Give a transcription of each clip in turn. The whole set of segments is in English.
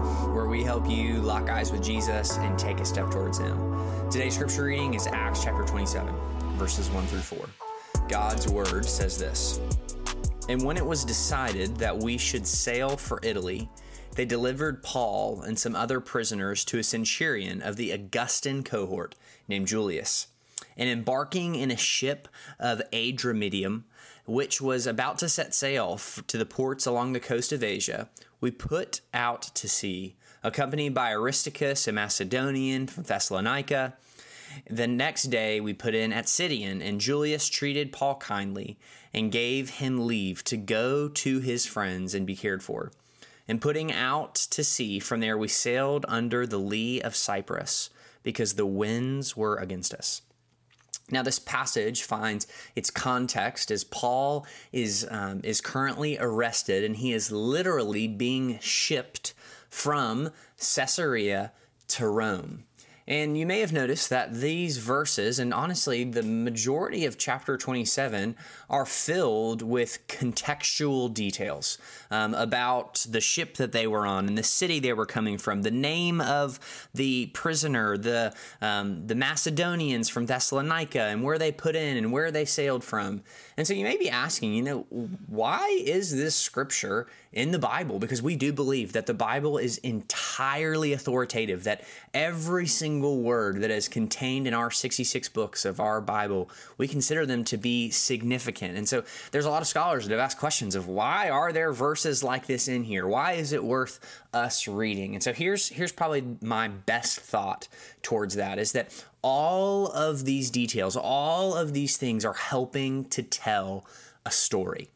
Where we help you lock eyes with Jesus and take a step towards Him. Today's Scripture reading is Acts chapter 27, verses 1 through 4. God's Word says this And when it was decided that we should sail for Italy, they delivered Paul and some other prisoners to a centurion of the Augustan cohort named Julius. And embarking in a ship of Adramyttium, which was about to set sail to the ports along the coast of Asia, we put out to sea, accompanied by Aristarchus, a Macedonian from Thessalonica. The next day we put in at Sidon, and Julius treated Paul kindly and gave him leave to go to his friends and be cared for. And putting out to sea from there, we sailed under the lee of Cyprus because the winds were against us. Now, this passage finds its context as Paul is, um, is currently arrested and he is literally being shipped from Caesarea to Rome. And you may have noticed that these verses, and honestly, the majority of chapter 27, are filled with contextual details um, about the ship that they were on and the city they were coming from, the name of the prisoner, the, um, the Macedonians from Thessalonica, and where they put in and where they sailed from. And so you may be asking, you know, why is this scripture in the Bible? Because we do believe that the Bible is entirely authoritative, that every single word that is contained in our 66 books of our Bible, we consider them to be significant. And so there's a lot of scholars that have asked questions of why are there verses like this in here? Why is it worth us reading? And so here's here's probably my best thought towards that is that all of these details, all of these things are helping to tell a story.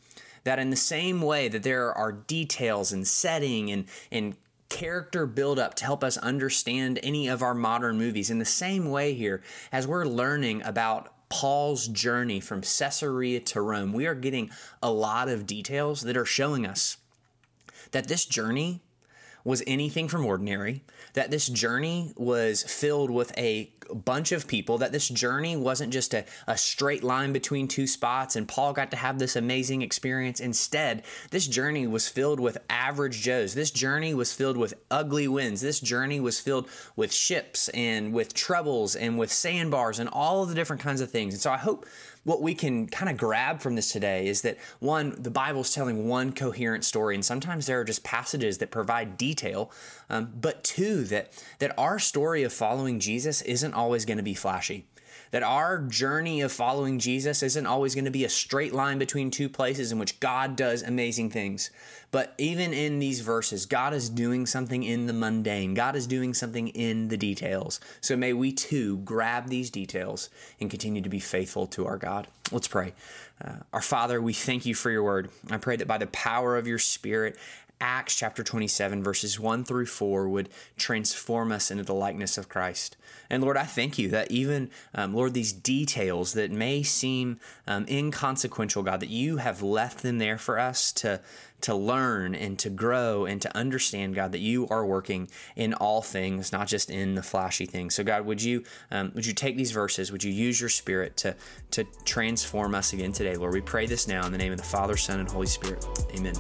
That in the same way that there are details and setting and, and character build up to help us understand any of our modern movies, in the same way here, as we're learning about Paul's journey from Caesarea to Rome, we are getting a lot of details that are showing us that this journey was anything from ordinary, that this journey was filled with a bunch of people, that this journey wasn't just a, a straight line between two spots and Paul got to have this amazing experience. Instead, this journey was filled with average Joes. This journey was filled with ugly winds. This journey was filled with ships and with troubles and with sandbars and all the different kinds of things. And so I hope what we can kind of grab from this today is that one, the Bible is telling one coherent story, and sometimes there are just passages that provide detail. Um, but two, that that our story of following Jesus isn't always going to be flashy that our journey of following Jesus isn't always going to be a straight line between two places in which God does amazing things. But even in these verses, God is doing something in the mundane, God is doing something in the details. So may we too grab these details and continue to be faithful to our God. Let's pray. Uh, our Father, we thank you for your word. I pray that by the power of your Spirit, Acts chapter 27, verses 1 through 4 would transform us into the likeness of Christ. And Lord, I thank you that even, um, Lord, these details that may seem um, inconsequential, God, that you have left them there for us to, to learn and to grow and to understand, God, that you are working in all things, not just in the flashy things. So, God, would you um, would you take these verses? Would you use your Spirit to to transform us again today, Lord? We pray this now in the name of the Father, Son, and Holy Spirit. Amen.